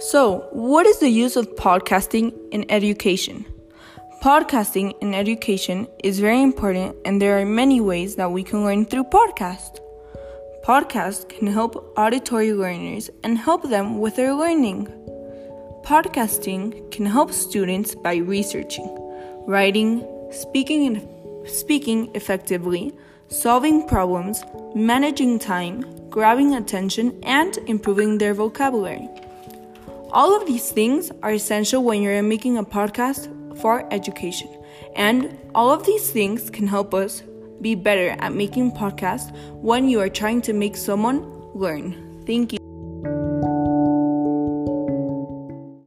So, what is the use of podcasting in education? Podcasting in education is very important, and there are many ways that we can learn through podcast. Podcasts can help auditory learners and help them with their learning. Podcasting can help students by researching, writing, speaking, and speaking effectively, solving problems, managing time, grabbing attention, and improving their vocabulary. All of these things are essential when you're making a podcast for education. And all of these things can help us be better at making podcasts when you are trying to make someone learn. Thank you.